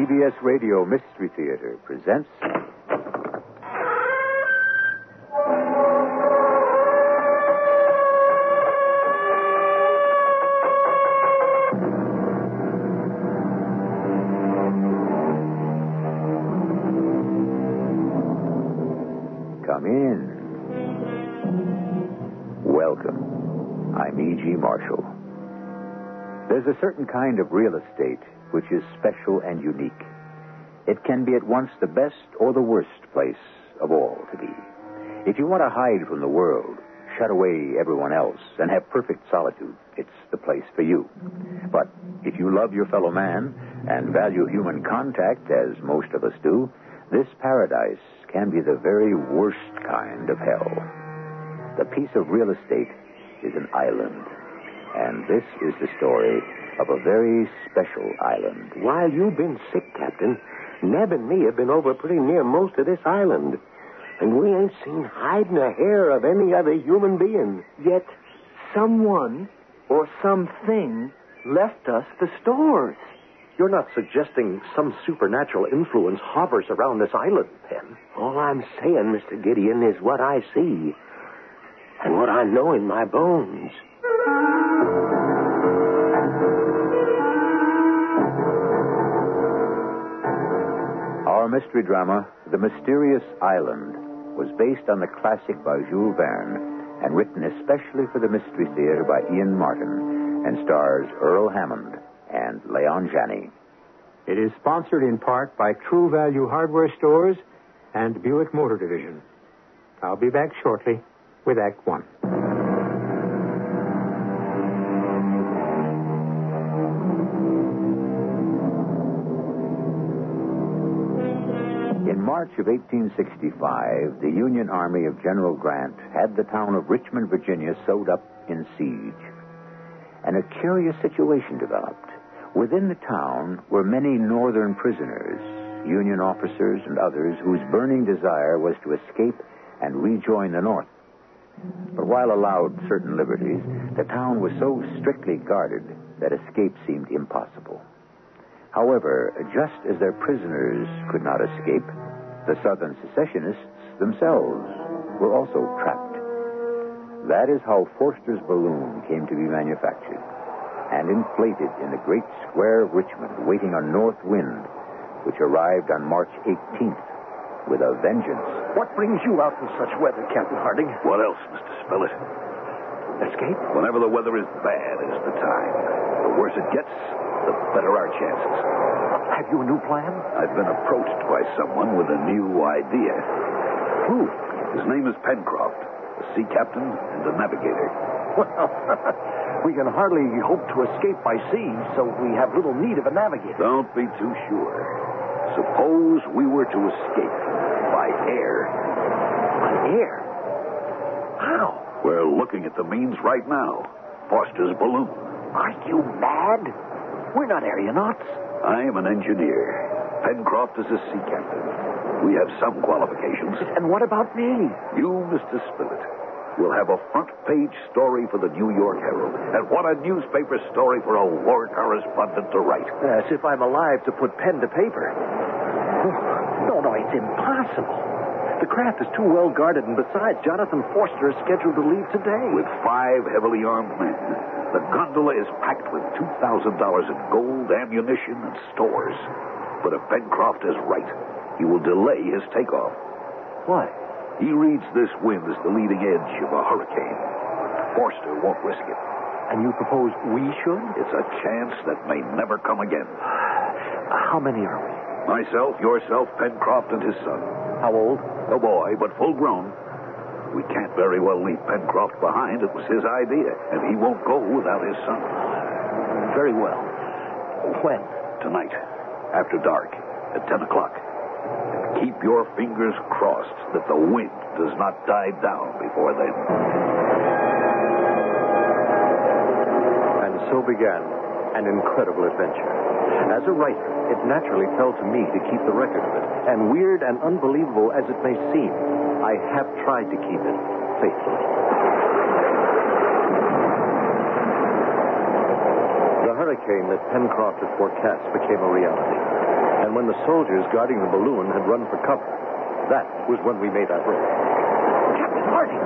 CBS Radio Mystery Theater presents. Come in. Welcome. I'm E.G. Marshall. There's a certain kind of real estate which is special and unique. It can be at once the best or the worst place of all to be. If you want to hide from the world, shut away everyone else, and have perfect solitude, it's the place for you. But if you love your fellow man and value human contact, as most of us do, this paradise can be the very worst kind of hell. The piece of real estate is an island. And this is the story of a very special island. While you've been sick, Captain, Neb and me have been over pretty near most of this island. And we ain't seen hide nor hair of any other human being. Yet someone or something left us the stores. You're not suggesting some supernatural influence hovers around this island, Penn. All I'm saying, Mr. Gideon, is what I see. And what I know in my bones. Mystery drama, The Mysterious Island, was based on the classic by Jules Verne and written especially for the Mystery Theater by Ian Martin and stars Earl Hammond and Leon Janney. It is sponsored in part by True Value Hardware Stores and Buick Motor Division. I'll be back shortly with Act One. March of 1865, the Union Army of General Grant had the town of Richmond, Virginia, sewed up in siege. And a curious situation developed. Within the town were many Northern prisoners, Union officers and others whose burning desire was to escape and rejoin the North. But while allowed certain liberties, the town was so strictly guarded that escape seemed impossible. However, just as their prisoners could not escape, the Southern secessionists themselves were also trapped. That is how Forster's balloon came to be manufactured and inflated in the great square of Richmond, waiting on north wind, which arrived on March 18th with a vengeance. What brings you out in such weather, Captain Harding? What else, Mr. Spilett? Escape? Whenever the weather is bad is the time. The worse it gets, the better our chances. Have you a new plan? I've been approached by someone with a new idea. Who? His name is Pencroft, a sea captain and a navigator. Well, we can hardly hope to escape by sea, so we have little need of a navigator. Don't be too sure. Suppose we were to escape by air. By air? How? We're looking at the means right now. Forster's balloon. Are you mad? We're not aeronauts. I am an engineer. Pencroft is a sea captain. We have some qualifications. And what about me? You, Mr. Spilett, will have a front page story for the New York Herald. And what a newspaper story for a war correspondent to write. As if I'm alive to put pen to paper. Oh, no, no, it's impossible. The craft is too well guarded, and besides, Jonathan Forster is scheduled to leave today. With five heavily armed men, the gondola is packed with $2,000 in gold, ammunition, and stores. But if Pencroft is right, he will delay his takeoff. Why? He reads this wind as the leading edge of a hurricane. Forster won't risk it. And you propose we should? It's a chance that may never come again. How many are we? Myself, yourself, Pencroft, and his son. How old? A boy, but full grown. We can't very well leave Pencroft behind. It was his idea, and he won't go without his son. Very well. When? Tonight, after dark, at 10 o'clock. And keep your fingers crossed that the wind does not die down before then. And so began an incredible adventure. As a writer, it naturally fell to me to keep the record of it. And weird and unbelievable as it may seem, I have tried to keep it faithfully. The hurricane that Pencroft had forecast became a reality. And when when the soldiers guarding the balloon had run for cover. That was when we made our break. Captain Harding,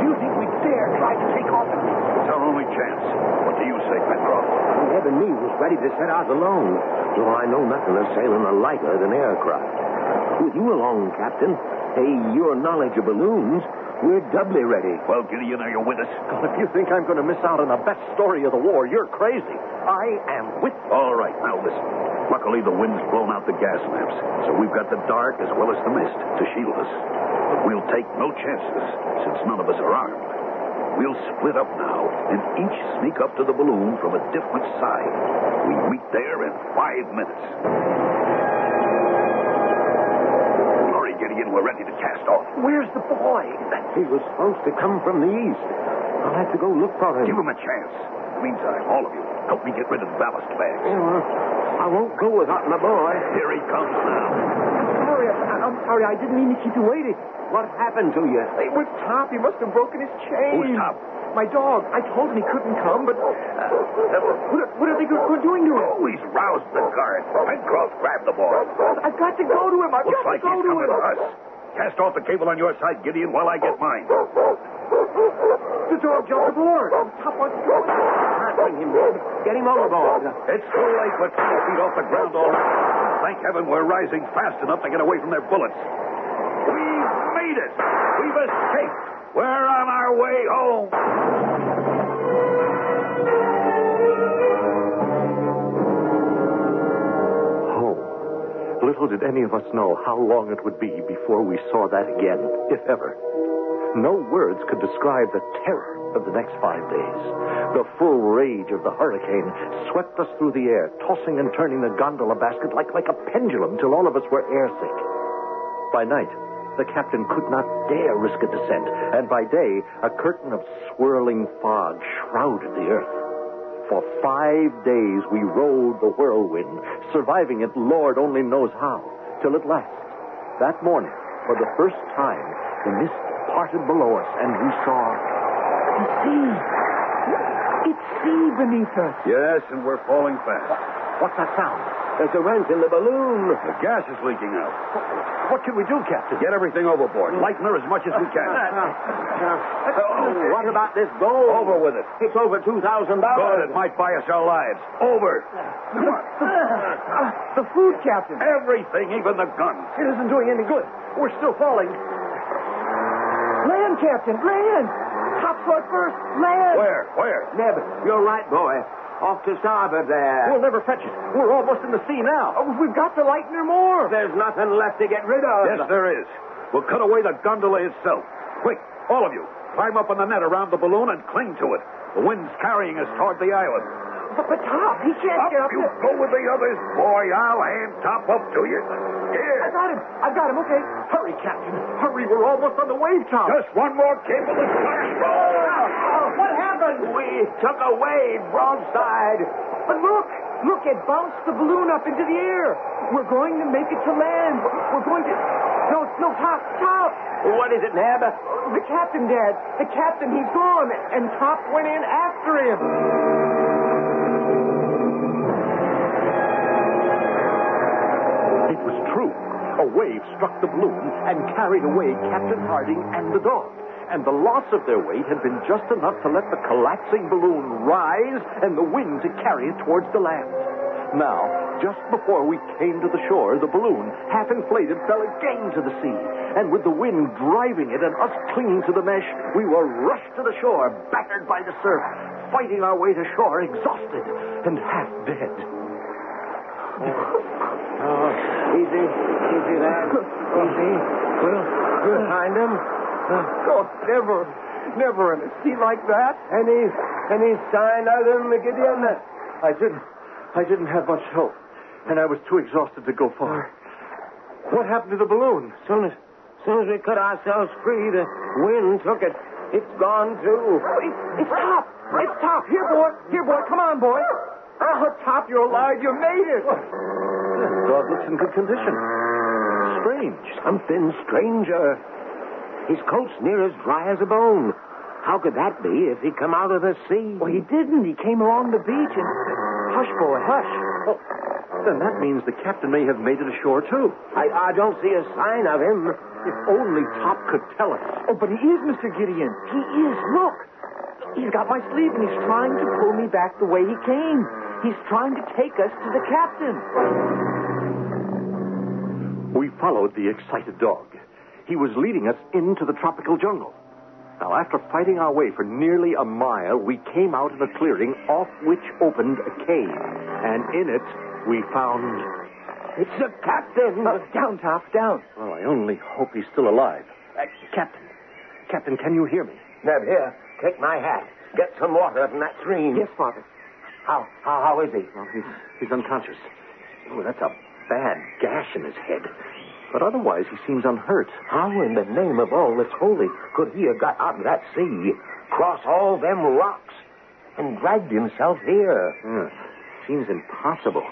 do you think we'd dare try to take off? It's our only chance. What do you say, Pencroft? Oh, Neb and me was ready to set out alone, though I know nothing of sailing a lighter than aircraft. With you along, Captain, hey, your knowledge of balloons, we're doubly ready. Well, Gideon, are you're with us? God, if you think I'm going to miss out on the best story of the war, you're crazy. I am with you. All right, now listen. Luckily, the wind's blown out the gas lamps, so we've got the dark as well as the mist to shield us. But we'll take no chances, since none of us are armed. We'll split up now and each sneak up to the balloon from a different side. We meet there in five minutes. Hurry, Gideon, we're ready to cast off. Where's the boy? He was supposed to come from the east. I'll have to go look for him. Give him a chance. Meantime, all of you, help me get rid of the ballast bags. Yeah, well, I won't go without my boy. Here he comes now. Sorry, I, I'm sorry. I didn't mean to keep you waiting. What happened to you? It was Top. He must have broken his chain. Who's Top? My dog. I told him he couldn't come, but uh, what, are, what are they go- go- doing to him? Oh, he's roused the guard. Pencroft, grab the boy. I've got to go to him. I've Looks got like to go he's to coming him. to us. Cast off the cable on your side, Gideon, while I get mine. The dog jumped aboard. Top wants to go. Can't bring him, Neb. Get him overboard. It's too late. We're 20 feet off the ground already. Thank heaven we're rising fast enough to get away from their bullets. We've it. We've escaped. We're on our way home. Home. Little did any of us know how long it would be before we saw that again, if ever. No words could describe the terror of the next five days. The full rage of the hurricane swept us through the air, tossing and turning the gondola basket like, like a pendulum till all of us were airsick. By night, the captain could not dare risk a descent, and by day, a curtain of swirling fog shrouded the earth. For five days we rode the whirlwind, surviving it Lord only knows how, till at last, that morning, for the first time, the mist parted below us, and we saw The sea. It's sea beneath us. Yes, and we're falling fast. What's that sound? There's a rent in the balloon. The gas is leaking out. What can we do, Captain? Get everything overboard. Lighten her as much as we can. Uh, uh, oh, what about this gold? Over with it. It's over $2,000. Good, it might buy us our lives. Over. Come on. The food captain. Everything, even the gun. It isn't doing any good. We're still falling. Land, Captain, land! Top flood first, land! Where? Where? Neb, you're right, boy. Off to starboard there. We'll never fetch it. We're almost in the sea now. Oh, we've got to lighten her more. There's nothing left to get rid of. Yes, there is. We'll cut away the gondola itself. Quick, all of you, climb up on the net around the balloon and cling to it. The wind's carrying us toward the island. But, but Top, he can't Up get up you there. go with the others, boy. I'll hand top up to you. I Here. got him. I've got him. Okay. Hurry, Captain. Hurry. We're almost on the wave top. Just one more cable Oh, happened? We took a wave broadside. But look, look, it bounced the balloon up into the air. We're going to make it to land. We're going to. No, no, Top, Top. What is it, Neb? The captain, Dad. The captain, he's gone. And Top went in after him. It was true. A wave struck the balloon and carried away Captain Harding and the dog. And the loss of their weight had been just enough to let the collapsing balloon rise and the wind to carry it towards the land. Now, just before we came to the shore, the balloon, half inflated, fell again to the sea. And with the wind driving it and us clinging to the mesh, we were rushed to the shore, battered by the surf, fighting our way to shore, exhausted and half dead. Oh, easy, easy, there. Easy. We'll, we'll find him. Oh, never, never in a sea like that. Any, any sign of them, Gideon? I didn't. I didn't have much hope, and I was too exhausted to go far. What happened to the balloon? Soon as, soon as we cut ourselves free, the wind took it. It's gone too. Oh, it's, it's Top. It's Top. Here, boy. Here, boy. Come on, boy. Oh, Top, you're alive. You made it. The dog looks in good condition. Strange. Something stranger. His coat's near as dry as a bone. How could that be if he come out of the sea? Well, he didn't. He came along the beach and. Hush, boy, hush. Oh, Then that means the captain may have made it ashore, too. I, I don't see a sign of him. If only Top could tell us. Oh, but he is, Mr. Gideon. He is. Look. He's got my sleeve and he's trying to pull me back the way he came. He's trying to take us to the captain. We followed the excited dog. He was leading us into the tropical jungle. Now, after fighting our way for nearly a mile, we came out in a clearing off which opened a cave. And in it, we found. It's the captain. Uh, down, Top, down. Well, I only hope he's still alive. Uh, Captain. Captain, can you hear me? Neb, here, take my hat. Get some water from that stream. Yes, Father. How, how, how is he? Well, he's, he's unconscious. Oh, that's a bad gash in his head. But otherwise, he seems unhurt. How in the name of all that's holy could he have got out of that sea, crossed all them rocks, and dragged himself here? Hmm. Seems impossible.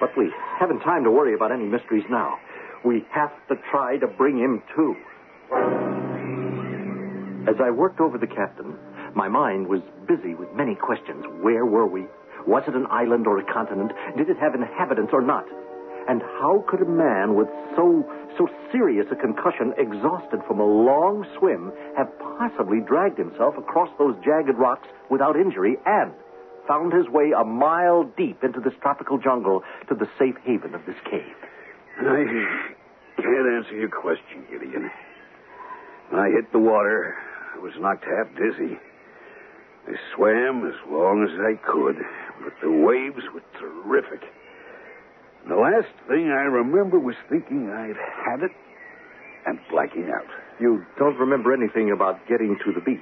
But we haven't time to worry about any mysteries now. We have to try to bring him to. As I worked over the captain, my mind was busy with many questions. Where were we? Was it an island or a continent? Did it have inhabitants or not? And how could a man with so so serious a concussion, exhausted from a long swim, have possibly dragged himself across those jagged rocks without injury and found his way a mile deep into this tropical jungle to the safe haven of this cave? I can't answer your question, Gideon. When I hit the water, I was knocked half dizzy. I swam as long as I could, but the waves were terrific. The last thing I remember was thinking I'd had it and blacking out. You don't remember anything about getting to the beach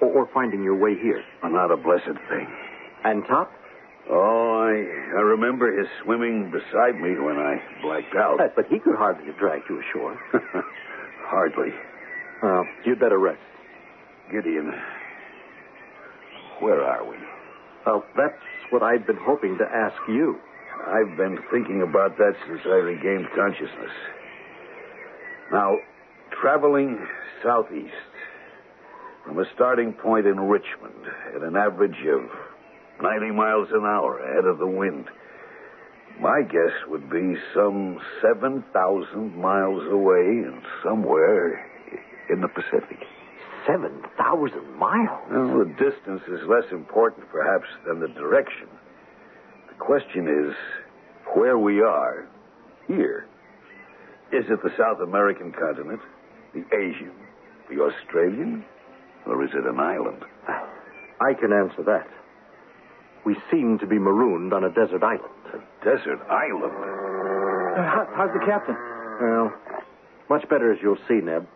or, or finding your way here. Not a blessed thing. And Top? Oh, I, I remember his swimming beside me when I blacked out. Yes, but he could hardly have dragged you ashore. Hardly. Well, you'd better rest. Gideon, where are we? Well, that's what I've been hoping to ask you. I've been thinking about that since I regained consciousness. Now, traveling southeast from a starting point in Richmond at an average of 90 miles an hour ahead of the wind, my guess would be some 7,000 miles away and somewhere in the Pacific. 7,000 miles? Well, the distance is less important, perhaps, than the direction. The question is where we are here. Is it the South American continent, the Asian, the Australian, or is it an island? I can answer that. We seem to be marooned on a desert island. A desert island? Uh, how, how's the captain? Well, much better as you'll see, Neb.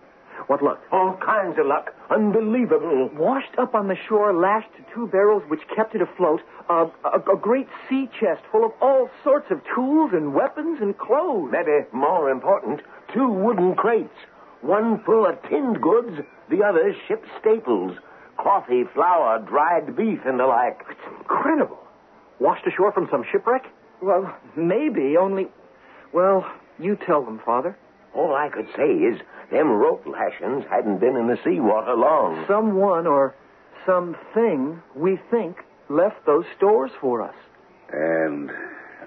What luck? All kinds of luck. Unbelievable. Washed up on the shore, lashed to two barrels which kept it afloat, uh, a, a great sea chest full of all sorts of tools and weapons and clothes. Maybe more important, two wooden crates. One full of tinned goods, the other ship staples. Coffee, flour, dried beef, and the like. It's incredible. Washed ashore from some shipwreck? Well, maybe, only. Well, you tell them, Father. All I could say is them rope lashings hadn't been in the seawater long. Someone or something, we think, left those stores for us. And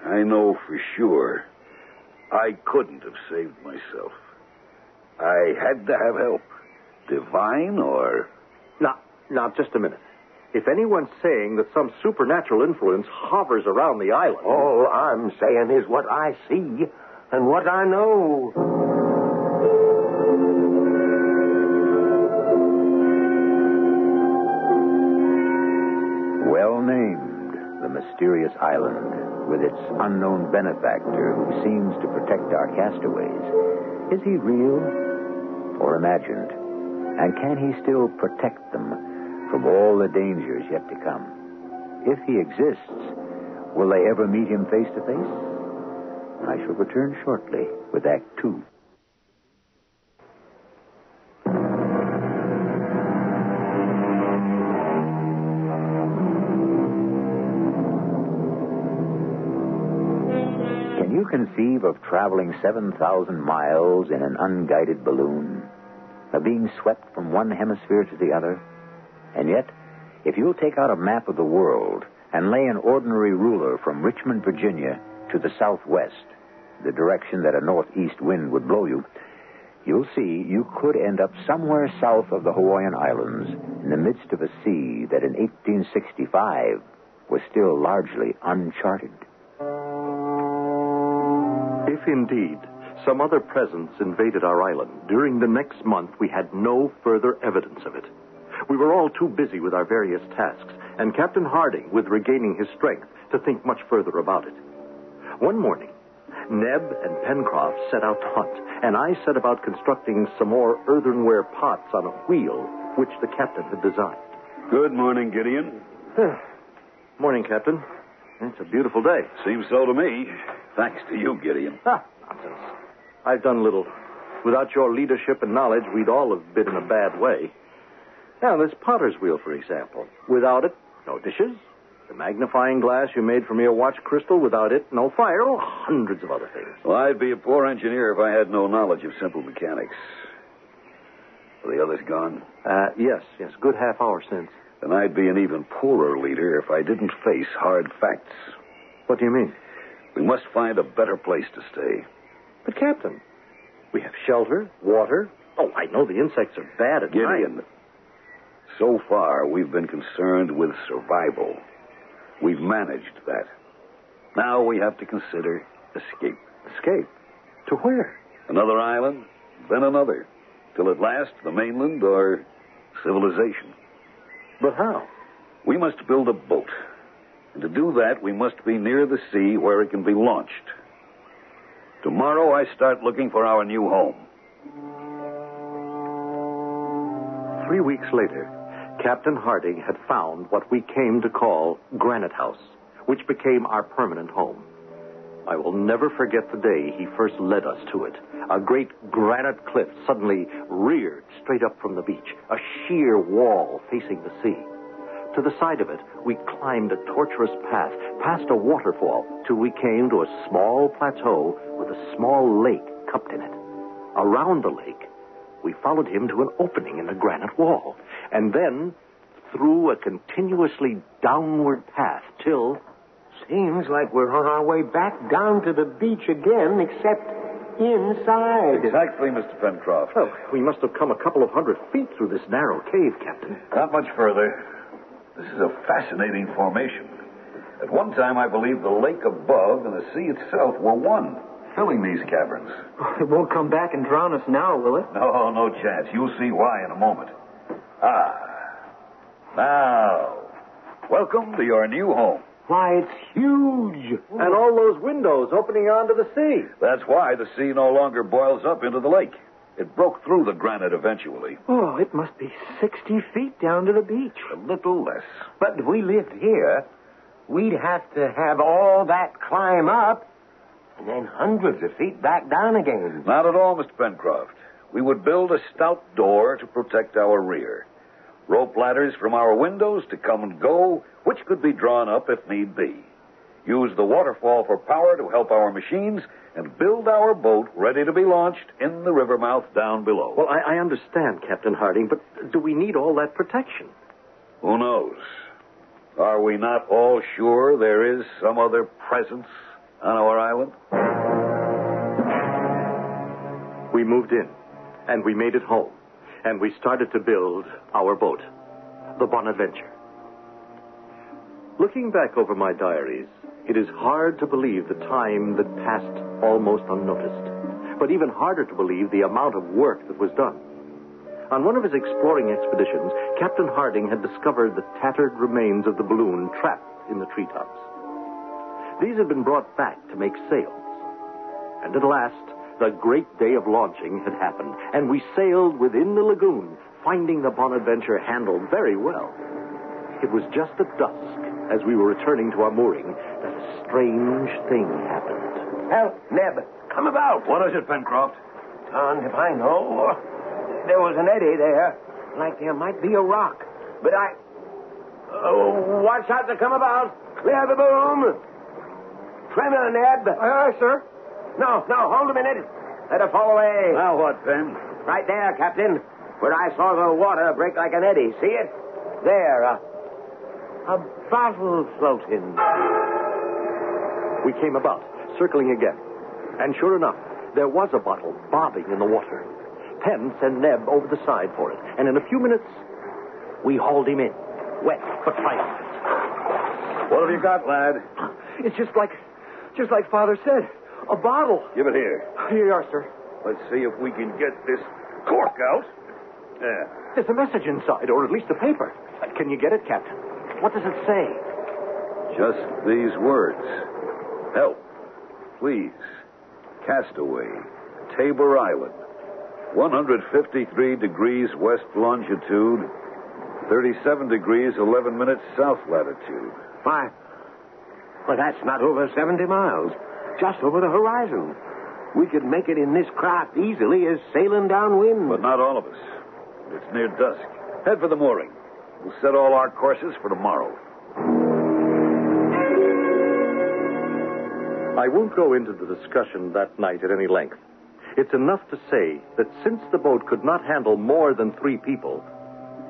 I know for sure I couldn't have saved myself. I had to have help. Divine or. Now, now, just a minute. If anyone's saying that some supernatural influence hovers around the island. All I'm saying is what I see and what I know. Mysterious island, with its unknown benefactor who seems to protect our castaways. Is he real or imagined? And can he still protect them from all the dangers yet to come? If he exists, will they ever meet him face to face? I shall return shortly with Act Two. Conceive of traveling 7,000 miles in an unguided balloon? Of being swept from one hemisphere to the other? And yet, if you'll take out a map of the world and lay an ordinary ruler from Richmond, Virginia, to the southwest, the direction that a northeast wind would blow you, you'll see you could end up somewhere south of the Hawaiian Islands in the midst of a sea that in 1865 was still largely uncharted. If indeed some other presence invaded our island, during the next month we had no further evidence of it. We were all too busy with our various tasks, and Captain Harding with regaining his strength to think much further about it. One morning, Neb and Pencroft set out to hunt, and I set about constructing some more earthenware pots on a wheel, which the captain had designed. Good morning, Gideon. Morning, Captain. It's a beautiful day. Seems so to me. Thanks to you, Gideon. Ah, nonsense. I've done little. Without your leadership and knowledge, we'd all have been in a bad way. Now, this potter's wheel, for example. Without it, no dishes. The magnifying glass you made for me a watch crystal. Without it, no fire. Oh, hundreds of other things. Well, I'd be a poor engineer if I had no knowledge of simple mechanics. Are the others gone? Uh, yes, yes. Good half hour since. Then I'd be an even poorer leader if I didn't face hard facts. What do you mean? We must find a better place to stay. But, Captain, we have shelter, water. Oh, I know the insects are bad at Gideon, night. so far we've been concerned with survival. We've managed that. Now we have to consider escape. Escape? To where? Another island, then another, till at last the mainland or civilization. But how? We must build a boat. And to do that, we must be near the sea where it can be launched. Tomorrow, I start looking for our new home. Three weeks later, Captain Harding had found what we came to call Granite House, which became our permanent home. I will never forget the day he first led us to it. A great granite cliff suddenly reared straight up from the beach, a sheer wall facing the sea. To the side of it, we climbed a tortuous path, past a waterfall, till we came to a small plateau with a small lake cupped in it. Around the lake, we followed him to an opening in the granite wall, and then through a continuously downward path till Seems like we're on our way back down to the beach again, except inside. Exactly, Mr. Pencroft. Oh, we must have come a couple of hundred feet through this narrow cave, Captain. Not much further. This is a fascinating formation. At one time, I believe the lake above and the sea itself were one, filling these caverns. It won't come back and drown us now, will it? No, no chance. You'll see why in a moment. Ah. Now, welcome to your new home. Why, it's huge. And all those windows opening onto the sea. That's why the sea no longer boils up into the lake. It broke through the granite eventually. Oh, it must be 60 feet down to the beach. A little less. But if we lived here, we'd have to have all that climb up and then hundreds of feet back down again. Not at all, Mr. Pencroft. We would build a stout door to protect our rear. Rope ladders from our windows to come and go, which could be drawn up if need be. Use the waterfall for power to help our machines, and build our boat ready to be launched in the river mouth down below. Well, I, I understand, Captain Harding, but do we need all that protection? Who knows? Are we not all sure there is some other presence on our island? We moved in, and we made it home, and we started to build our boat, the Bonadventure. Looking back over my diaries, it is hard to believe the time that passed almost unnoticed, but even harder to believe the amount of work that was done. On one of his exploring expeditions, Captain Harding had discovered the tattered remains of the balloon trapped in the treetops. These had been brought back to make sails. And at last, the great day of launching had happened, and we sailed within the lagoon, finding the Bonadventure handled very well. It was just at dusk, as we were returning to our mooring, that a strange thing happened. Help, Neb. Come about. What is it, Pencroft? Darned if I know. There was an eddy there, like there might be a rock. But I. Oh, watch out to come about. Clear the boom. Trimmer, Neb. Aye, aye, sir. No, no, hold a minute. Let her fall away. Now what, Pen? Right there, Captain. Where I saw the water break like an eddy. See it? There, a, a bottle floating. We came about, circling again. And sure enough, there was a bottle bobbing in the water. Penn sent Neb over the side for it, and in a few minutes, we hauled him in, wet but triumphant. What have you got, lad? It's just like, just like Father said. A bottle. Give it here. Here you are, sir. Let's see if we can get this cork out. Yeah. There's a message inside, or at least a paper. Can you get it, Captain? What does it say? Just these words. Help. Please. Castaway. Tabor Island. 153 degrees west longitude. 37 degrees 11 minutes south latitude. Why? Well, that's not over 70 miles. Just over the horizon. We could make it in this craft easily as sailing downwind. But not all of us. It's near dusk. Head for the mooring. We'll set all our courses for tomorrow. I won't go into the discussion that night at any length. It's enough to say that since the boat could not handle more than three people,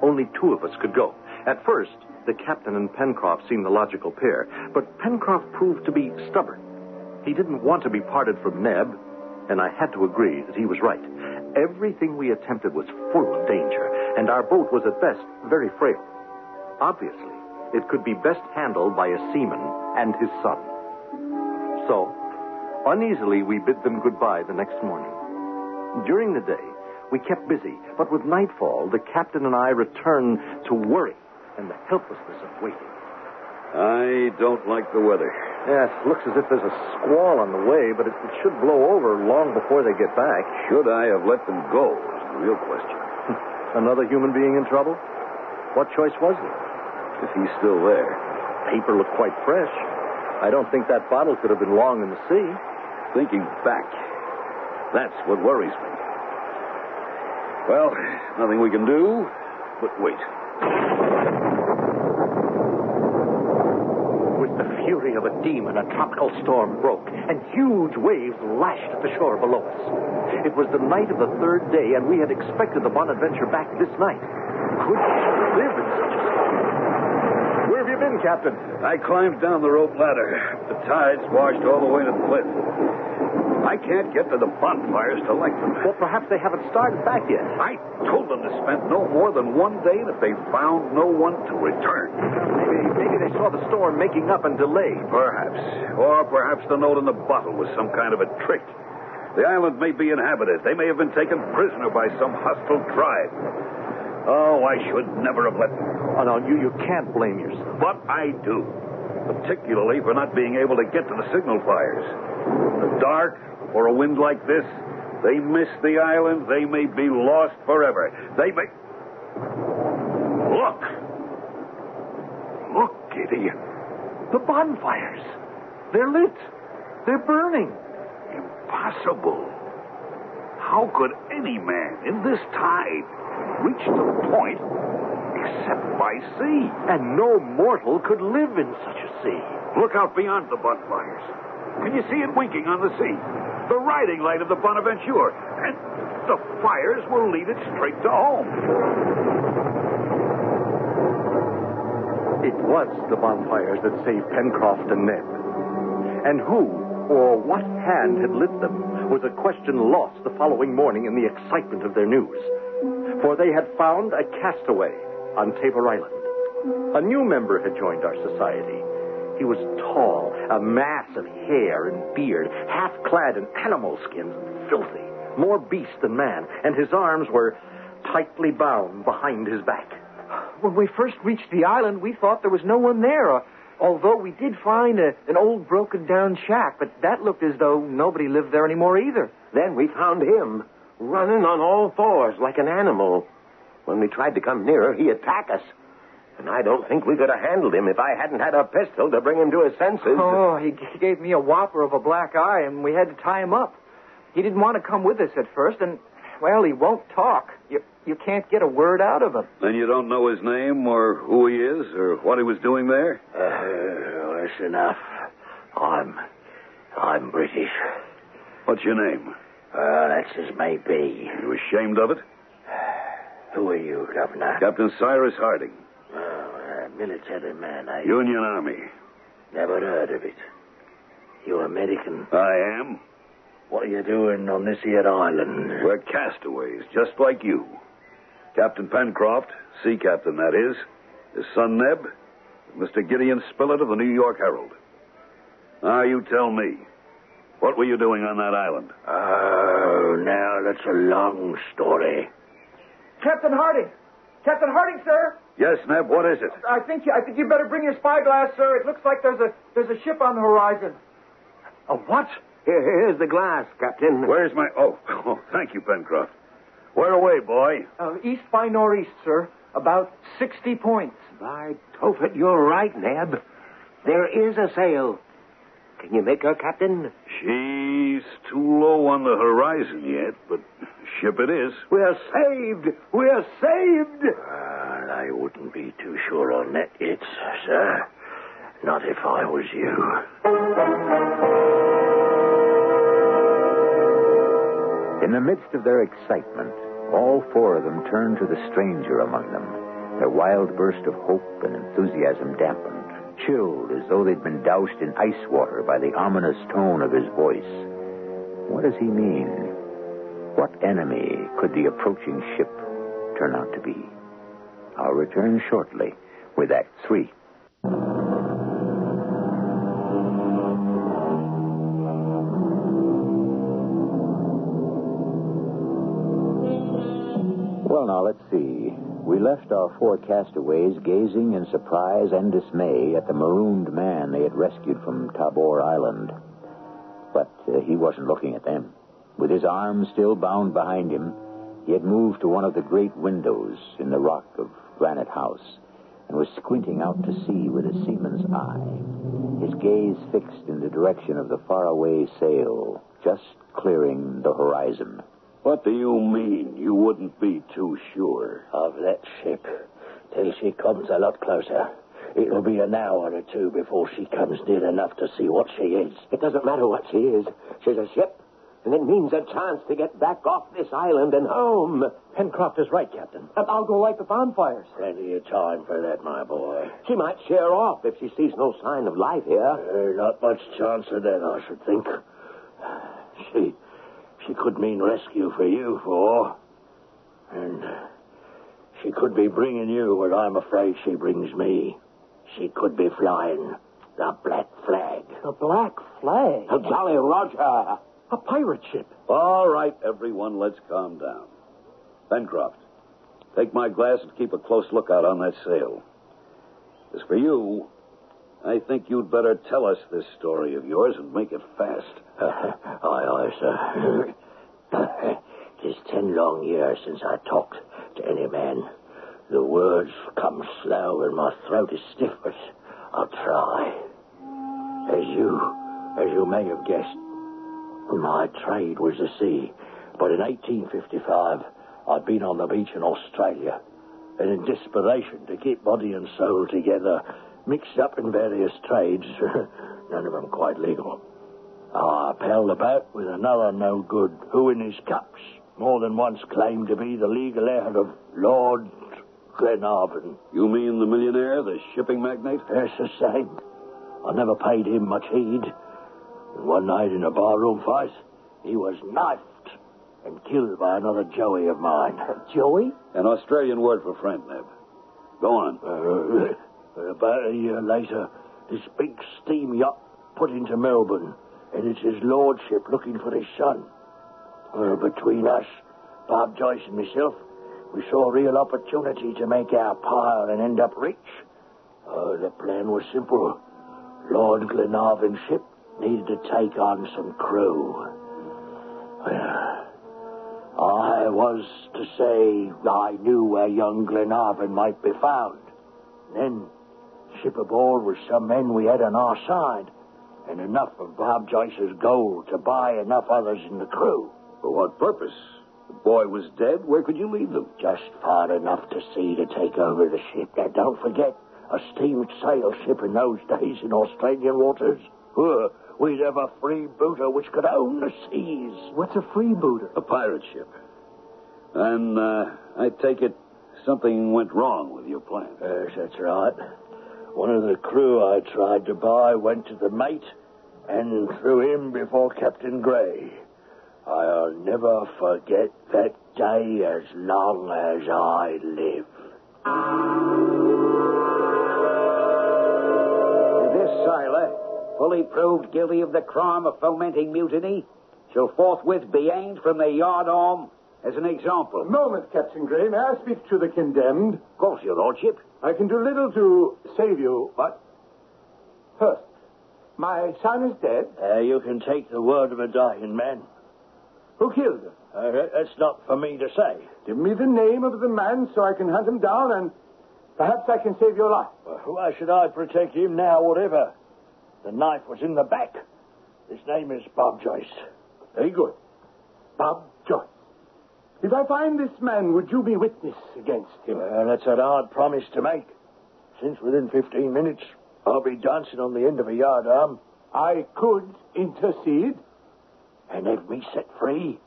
only two of us could go. At first, the captain and Pencroft seemed the logical pair, but Pencroft proved to be stubborn. He didn't want to be parted from Neb, and I had to agree that he was right. Everything we attempted was full of danger, and our boat was at best very frail. Obviously, it could be best handled by a seaman and his son. So, uneasily, we bid them goodbye the next morning. During the day, we kept busy, but with nightfall, the captain and I returned to worry and the helplessness of waiting. I don't like the weather. Yes, looks as if there's a squall on the way, but it, it should blow over long before they get back. Should I have let them go is the real question. Another human being in trouble? What choice was there? If he's still there. Paper looked quite fresh. I don't think that bottle could have been long in the sea. Thinking back, that's what worries me. Well, nothing we can do but wait. With the fury of a demon, a tropical storm broke, and huge waves lashed at the shore below us. It was the night of the third day, and we had expected the Bonadventure back this night. Could she live in such a storm? Where have you been, Captain? I climbed down the rope ladder. The tides washed all the way to the cliff. I can't get to the bonfires to light them. Well, perhaps they haven't started back yet. I told them to spend no more than one day, and if they found no one to return. Maybe, maybe they saw the storm making up and delayed. Perhaps. Or perhaps the note in the bottle was some kind of a trick. The island may be inhabited. They may have been taken prisoner by some hostile tribe. Oh, I should never have let them. Oh, no, you, you can't blame yourself. But I do. Particularly for not being able to get to the signal fires. In the dark, or a wind like this, they miss the island, they may be lost forever. They may. Look! Look, Gideon. The bonfires. They're lit. They're burning. Impossible. How could any man in this tide reach the point except by sea? And no mortal could live in such a sea. Look out beyond the bonfires. Can you see it winking on the sea? The riding light of the Bonadventure. And the fires will lead it straight to home. It was the bonfires that saved Pencroft and Neb. And who or what hand had lit them was a question lost the following morning in the excitement of their news. For they had found a castaway on Tabor Island. A new member had joined our society. He was tall, a mass of hair and beard, half clad in animal skins, filthy, more beast than man, and his arms were tightly bound behind his back. When we first reached the island, we thought there was no one there. Uh, although we did find a, an old broken down shack, but that looked as though nobody lived there anymore either. Then we found him, running on all fours like an animal. When we tried to come nearer, he attacked us. And I don't think we could have handled him if I hadn't had a pistol to bring him to his senses. Oh, he g- gave me a whopper of a black eye, and we had to tie him up. He didn't want to come with us at first, and, well, he won't talk. You, you can't get a word out of him. Then you don't know his name or who he is or what he was doing there? Uh, that's enough. I'm. I'm British. What's your name? Uh, that's as may be. You ashamed of it? Who are you, Governor? Captain Cyrus Harding, Oh, a military man, I Union Army. never heard of it. You American? I am. What are you doing on this here island? We're castaways, just like you. Captain Pencroft, sea captain that is, his son Neb, Mr. Gideon Spilett of the New York Herald. Now you tell me, what were you doing on that island? Oh, now that's a long story. Captain Harding! Captain Harding, sir! Yes, Neb, what is it? I think you, I think you better bring your spyglass, sir. It looks like there's a there's a ship on the horizon. A what? Here, here's the glass, Captain. Where's my. Oh, oh thank you, Pencroft. Where away, boy? Uh, east by northeast, sir. About 60 points. By Tophet, you're right, Neb. There is a sail. Can you make her, Captain? She's too low on the horizon yet, but ship it is. We're saved! We're saved! Well, I wouldn't be too sure on that yet, sir. Not if I was you. In the midst of their excitement, all four of them turned to the stranger among them, their wild burst of hope and enthusiasm dampened, chilled as though they'd been doused in ice water by the ominous tone of his voice. What does he mean? What enemy could the approaching ship turn out to be? I'll return shortly with Act Three. Well, now, let's see. We left our four castaways gazing in surprise and dismay at the marooned man they had rescued from Tabor Island. But uh, he wasn't looking at them. With his arms still bound behind him, he had moved to one of the great windows in the rock of Granite House and was squinting out to sea with a seaman's eye, his gaze fixed in the direction of the faraway sail, just clearing the horizon. What do you mean you wouldn't be too sure? Of that ship. Till she comes a lot closer. It'll be an hour or two before she comes near enough to see what she is. It doesn't matter what she is. She's a ship, and it means a chance to get back off this island and home. Pencroft is right, Captain. I'll go light the bonfires. Plenty of time for that, my boy. She might sheer off if she sees no sign of life here. Uh, not much chance of that, I should think. She she could mean rescue for you, for. And she could be bringing you what I'm afraid she brings me. She could be flying the Black Flag. The Black Flag? The Jolly Roger. A pirate ship. All right, everyone, let's calm down. Pencroft, take my glass and keep a close lookout on that sail. As for you, I think you'd better tell us this story of yours and make it fast. aye, aye, sir. Tis ten long years since I talked to any man. The words come slow and my throat is stiff, but I'll try. As you, as you may have guessed, my trade was the sea. But in 1855, I'd been on the beach in Australia, and in desperation to keep body and soul together, mixed up in various trades, none of them quite legal. I palled about with another no good, who in his cups more than once claimed to be the legal heir of Lord Glenarvan. You mean the millionaire, the shipping magnate? Yes, the same. I never paid him much heed. And one night in a barroom fight, he was knifed and killed by another Joey of mine. Joey? An Australian word for friend, Neb. Go on. Uh, about a year later, this big steam yacht put into Melbourne, and it's his lordship looking for his son. Well, between us, Bob Joyce and myself, we saw a real opportunity to make our pile and end up rich. Uh, the plan was simple. Lord Glenarvan's ship needed to take on some crew. Well, I was to say I knew where young Glenarvan might be found. Then, ship aboard with some men we had on our side, and enough of Bob Joyce's gold to buy enough others in the crew. For what purpose? The boy was dead. Where could you leave them? Just far enough to sea to take over the ship. Now, don't forget, a steam sail ship in those days in Australian waters. Uh, we'd have a freebooter which could own the seas. What's a freebooter? A pirate ship. And uh, I take it something went wrong with your plan. Yes, that's right. One of the crew I tried to buy went to the mate, and threw him before Captain Gray. I'll never forget that day as long as I live. This sailor, fully proved guilty of the crime of fomenting mutiny, shall forthwith be hanged from the yardarm as an example. A moment, Captain Gray. May I speak to the condemned? Of course, your lordship. I can do little to save you, but first, my son is dead. Uh, you can take the word of a dying man. Who killed him? Uh, that's not for me to say. Give me the name of the man so I can hunt him down and perhaps I can save your life. Well, why should I protect him now, whatever? The knife was in the back. His name is Bob Joyce. Very good. Bob. If I find this man, would you be witness against him? Well, that's a hard promise to make. Since within 15 minutes, I'll be dancing on the end of a yardarm. I could intercede. And have me set free?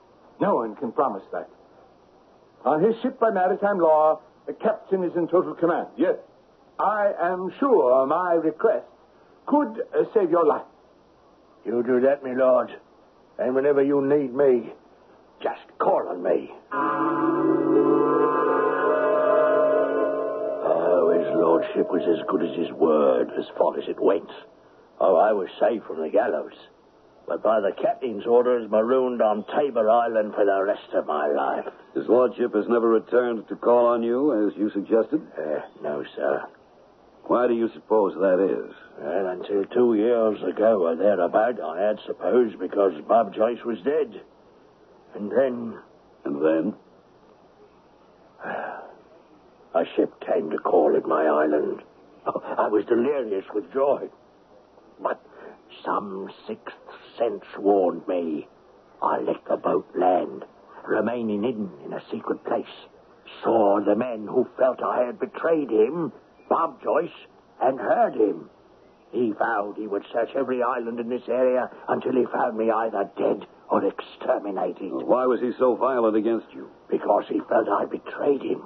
No one can promise that. On his ship by maritime law, the captain is in total command. Yes. I am sure my request could uh, save your life. You do that, my lord. And whenever you need me, just call on me. Oh, his lordship was as good as his word as far as it went. Oh, I was saved from the gallows. But by the captain's orders, marooned on Tabor Island for the rest of my life. His lordship has never returned to call on you, as you suggested? Uh, no, sir. Why do you suppose that is? Well, until two years ago or thereabout, I had supposed because Bob Joyce was dead. And then. And then? A ship came to call at my island. Oh, I was delirious with joy. But some sixth sense warned me. I let the boat land, remaining hidden in a secret place. Saw the men who felt I had betrayed him, Bob Joyce, and heard him. He vowed he would search every island in this area until he found me either dead or exterminated. Why was he so violent against you? Because he felt I betrayed him,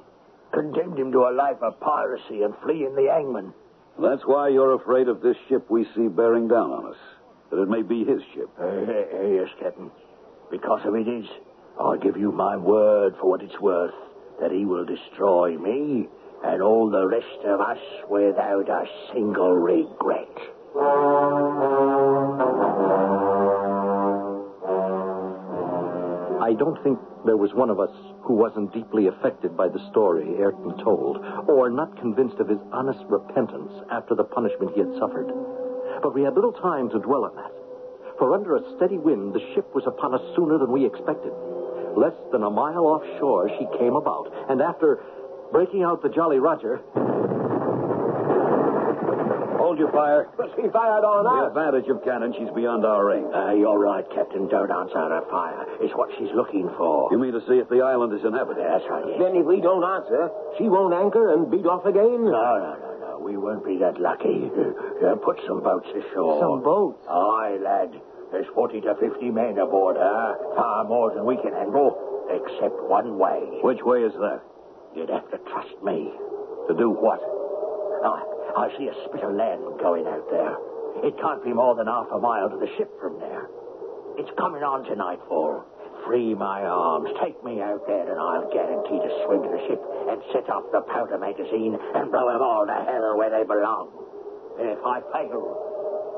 condemned him to a life of piracy and fleeing the hangman. That's why you're afraid of this ship we see bearing down on us. That it may be his ship. Uh, yes, Captain. Because of it is, I'll give you my word for what it's worth that he will destroy me and all the rest of us without a single regret. I don't think there was one of us who wasn't deeply affected by the story Ayrton told, or not convinced of his honest repentance after the punishment he had suffered. But we had little time to dwell on that. For under a steady wind, the ship was upon us sooner than we expected. Less than a mile offshore, she came about, and after breaking out the Jolly Roger. Hold your fire. But she fired on us. The advantage of cannon, she's beyond our range. Uh, you're right, Captain. Don't answer her fire. It's what she's looking for. You mean to see if the island is inhabited? That's right, yes. Then if we don't answer, she won't anchor and beat off again. No, no, no, no. We won't be that lucky. Uh, put some boats ashore. Some boats? Aye, lad. There's 40 to 50 men aboard her. Far more than we can handle. Except one way. Which way is that? You'd have to trust me. To do what? I, see a spit of land going out there. It can't be more than half a mile to the ship from there. It's coming on to nightfall. Free my arms, take me out there, and I'll guarantee to swim to the ship and set off the powder magazine and blow 'em all to hell where they belong. And if I fail,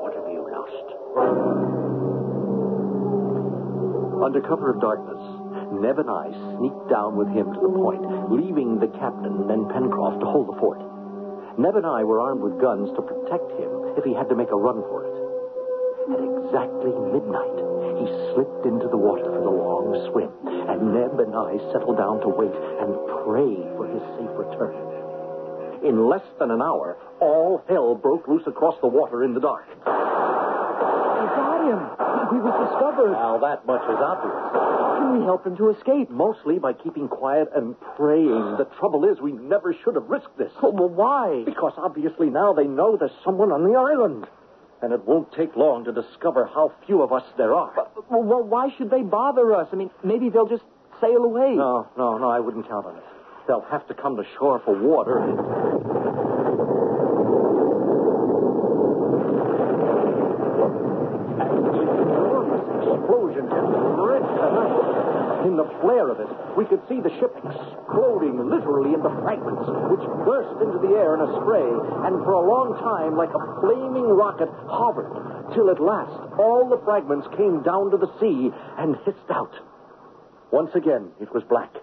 what have you lost? Under cover of darkness, Neb and I sneaked down with him to the point, leaving the captain and Pencroft to hold the fort. Neb and I were armed with guns to protect him if he had to make a run for it. At exactly midnight, he slipped into the water for the long swim, and Neb and I settled down to wait and pray for his safe return. In less than an hour, all hell broke loose across the water in the dark. We got him. He was discovered. Now, that much is obvious. Can we help him to escape? Mostly by keeping quiet and praying. The trouble is, we never should have risked this. Oh, well, why? Because obviously now they know there's someone on the island. And it won't take long to discover how few of us there are. Well, well, why should they bother us? I mean, maybe they'll just sail away. No, no, no, I wouldn't count on it. They'll have to come to shore for water. And In flare of it, we could see the ship exploding literally into fragments, which burst into the air in a spray, and for a long time, like a flaming rocket, hovered, till at last all the fragments came down to the sea and hissed out. Once again, it was black.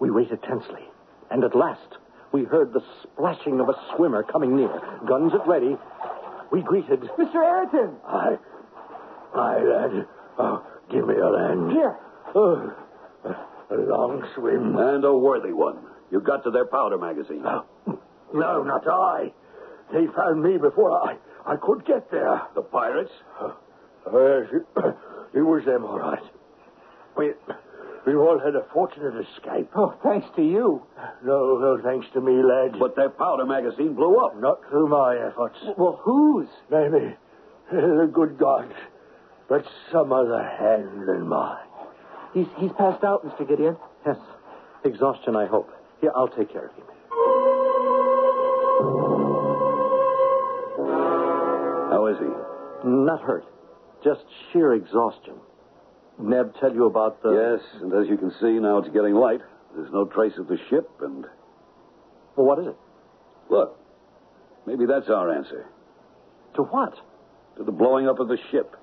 We waited tensely, and at last, we heard the splashing of a swimmer coming near. Guns at ready, we greeted. Mr. Ayrton! I. I, lad. Oh, give me a hand. Here. Oh, a long swim. And a worthy one. You got to their powder magazine. No, no, not I. They found me before I, I could get there. The pirates? Oh, yes, it, it was them, all right. We, we all had a fortunate escape. Oh, thanks to you. No, no thanks to me, lad. But their powder magazine blew up. Not through my efforts. Well, whose? Maybe the good gods. But some other hand than mine. He's, he's passed out, Mr. Gideon. Yes. Exhaustion, I hope. Here, I'll take care of him. How is he? Not hurt. Just sheer exhaustion. Neb tell you about the. Yes, and as you can see, now it's getting light. There's no trace of the ship, and. Well, what is it? Look, maybe that's our answer. To what? To the blowing up of the ship.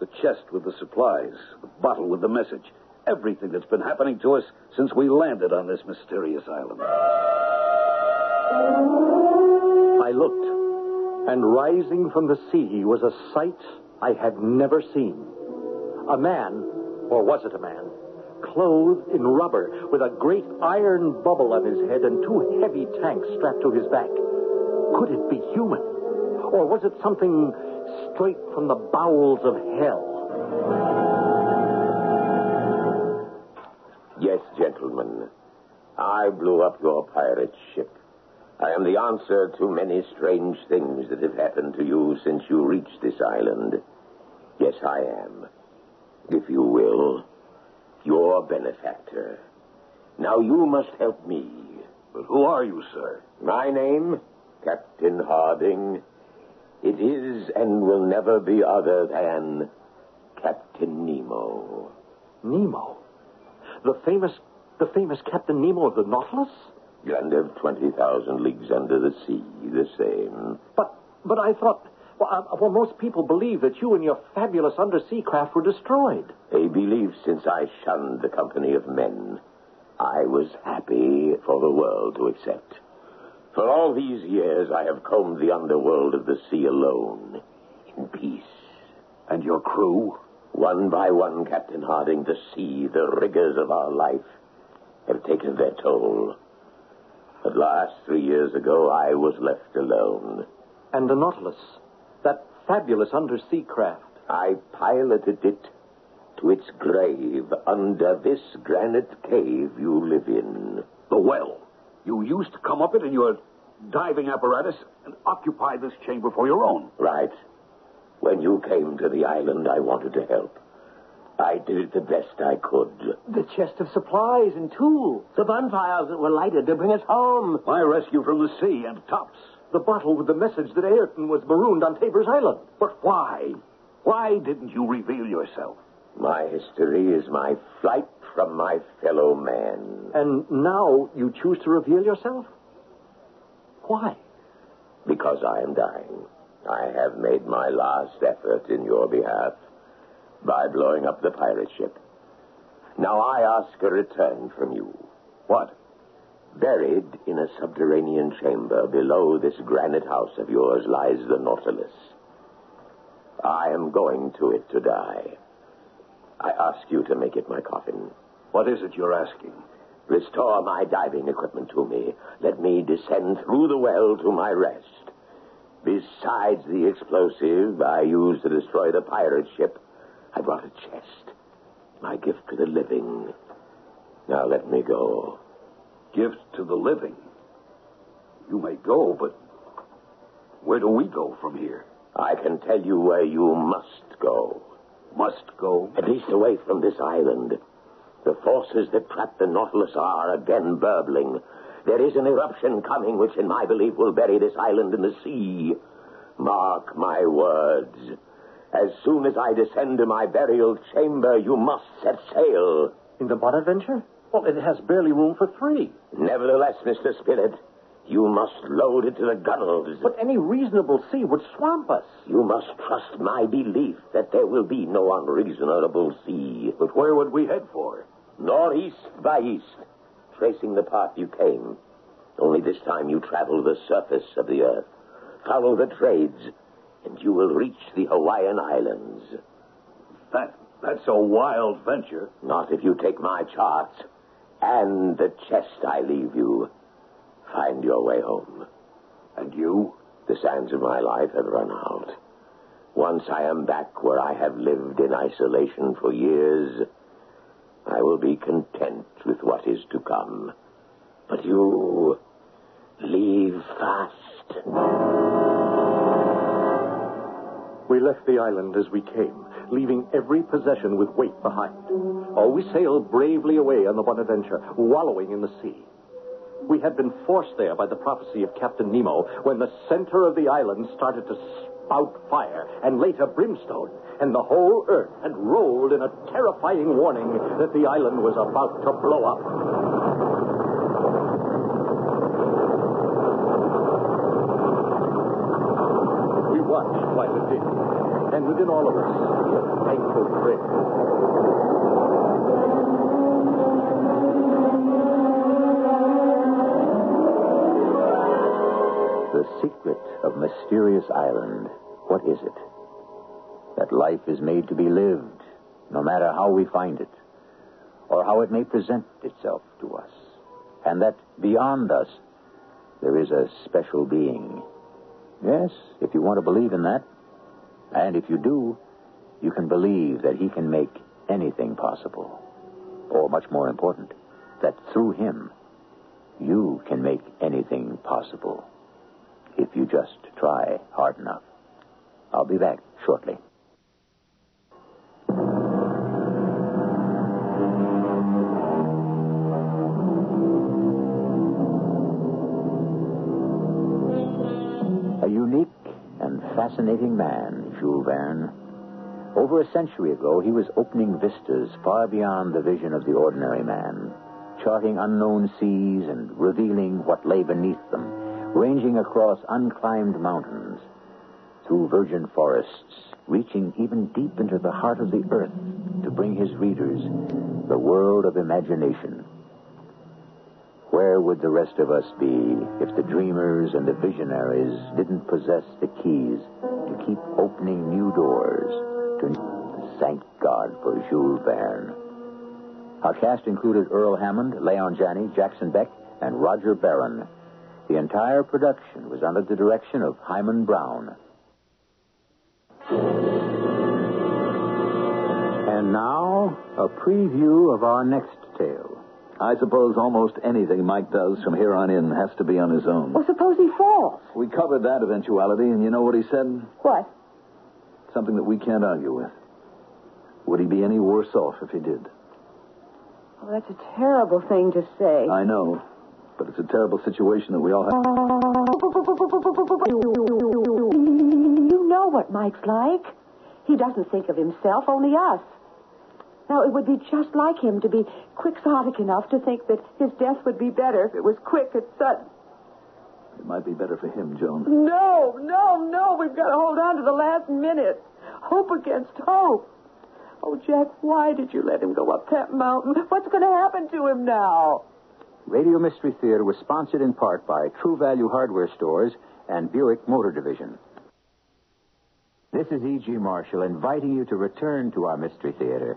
The chest with the supplies, the bottle with the message. Everything that's been happening to us since we landed on this mysterious island. I looked, and rising from the sea was a sight I had never seen. A man, or was it a man, clothed in rubber with a great iron bubble on his head and two heavy tanks strapped to his back. Could it be human? Or was it something straight from the bowels of hell? Gentlemen. I blew up your pirate ship. I am the answer to many strange things that have happened to you since you reached this island. Yes, I am. If you will, your benefactor. Now you must help me. But who are you, sir? My name, Captain Harding. It is and will never be other than Captain Nemo. Nemo? The famous, the famous Captain Nemo of the Nautilus? Land of 20,000 leagues under the sea, the same. But, but I thought, well, uh, well, most people believe that you and your fabulous undersea craft were destroyed. A belief since I shunned the company of men. I was happy for the world to accept. For all these years, I have combed the underworld of the sea alone, in peace. And your crew? One by one, Captain Harding, the sea, the rigors of our life, have taken their toll. At last, three years ago, I was left alone. And the Nautilus, that fabulous undersea craft. I piloted it to its grave under this granite cave you live in. The well. You used to come up it in your diving apparatus and occupy this chamber for your own. Right. When you came to the island, I wanted to help. I did it the best I could. The chest of supplies and tools. The bonfires that were lighted to bring us home. My rescue from the sea and tops. The bottle with the message that Ayrton was marooned on Tabor's Island. But why? Why didn't you reveal yourself? My history is my flight from my fellow man. And now you choose to reveal yourself? Why? Because I am dying. I have made my last effort in your behalf by blowing up the pirate ship. Now I ask a return from you. What? Buried in a subterranean chamber below this granite house of yours lies the Nautilus. I am going to it to die. I ask you to make it my coffin. What is it you're asking? Restore my diving equipment to me. Let me descend through the well to my rest. Besides the explosive I used to destroy the pirate ship, I brought a chest. My gift to the living. Now let me go. Gift to the living? You may go, but where do we go from here? I can tell you where you must go. Must go? At least away from this island. The forces that trap the Nautilus are again burbling. There is an eruption coming which, in my belief, will bury this island in the sea. Mark my words. As soon as I descend to my burial chamber, you must set sail. In the Bonadventure? Well, it has barely room for three. Nevertheless, Mr. Spilett, you must load it to the gunwales. But any reasonable sea would swamp us. You must trust my belief that there will be no unreasonable sea. But where would we head for? Northeast by east, tracing the path you came. Only this time you travel the surface of the earth. Follow the trades, and you will reach the Hawaiian Islands. That that's a wild venture. Not if you take my charts and the chest I leave you. Find your way home. And you? The sands of my life have run out. Once I am back where I have lived in isolation for years, I will be content with what is to come. But you leave fast. We left the island as we came, leaving every possession with weight behind. Oh, we sailed bravely away on the Bonadventure, wallowing in the sea. We had been forced there by the prophecy of Captain Nemo when the center of the island started to spout fire and later brimstone, and the whole earth had rolled in a terrifying warning that the island was about to blow up. We and within all of us, a thankful prayer. The secret of Mysterious Island, what is it? That life is made to be lived, no matter how we find it, or how it may present itself to us. And that beyond us, there is a special being. Yes, if you want to believe in that. And if you do, you can believe that he can make anything possible. Or, much more important, that through him, you can make anything possible if you just try hard enough. I'll be back shortly. A unique and fascinating man, Jules Verne. Over a century ago, he was opening vistas far beyond the vision of the ordinary man, charting unknown seas and revealing what lay beneath them, ranging across unclimbed mountains, through virgin forests, reaching even deep into the heart of the earth to bring his readers the world of imagination. Where would the rest of us be if the dreamers and the visionaries didn't possess the keys keep opening new doors to thank God for Jules Verne? Our cast included Earl Hammond, Leon Janney, Jackson Beck, and Roger Barron. The entire production was under the direction of Himan Brown. And now, a preview of our next tale. I suppose almost anything Mike does from here on in has to be on his own. Well, suppose he falls. We covered that eventuality, and you know what he said? What? Something that we can't argue with. Would he be any worse off if he did? Oh, that's a terrible thing to say. I know, but it's a terrible situation that we all have. You know what Mike's like. He doesn't think of himself, only us. Now, it would be just like him to be quixotic enough to think that his death would be better if it was quick and sudden. It might be better for him, Joan. No, no, no. We've got to hold on to the last minute. Hope against hope. Oh, Jack, why did you let him go up that mountain? What's going to happen to him now? Radio Mystery Theater was sponsored in part by True Value Hardware Stores and Buick Motor Division. This is E.G. Marshall inviting you to return to our Mystery Theater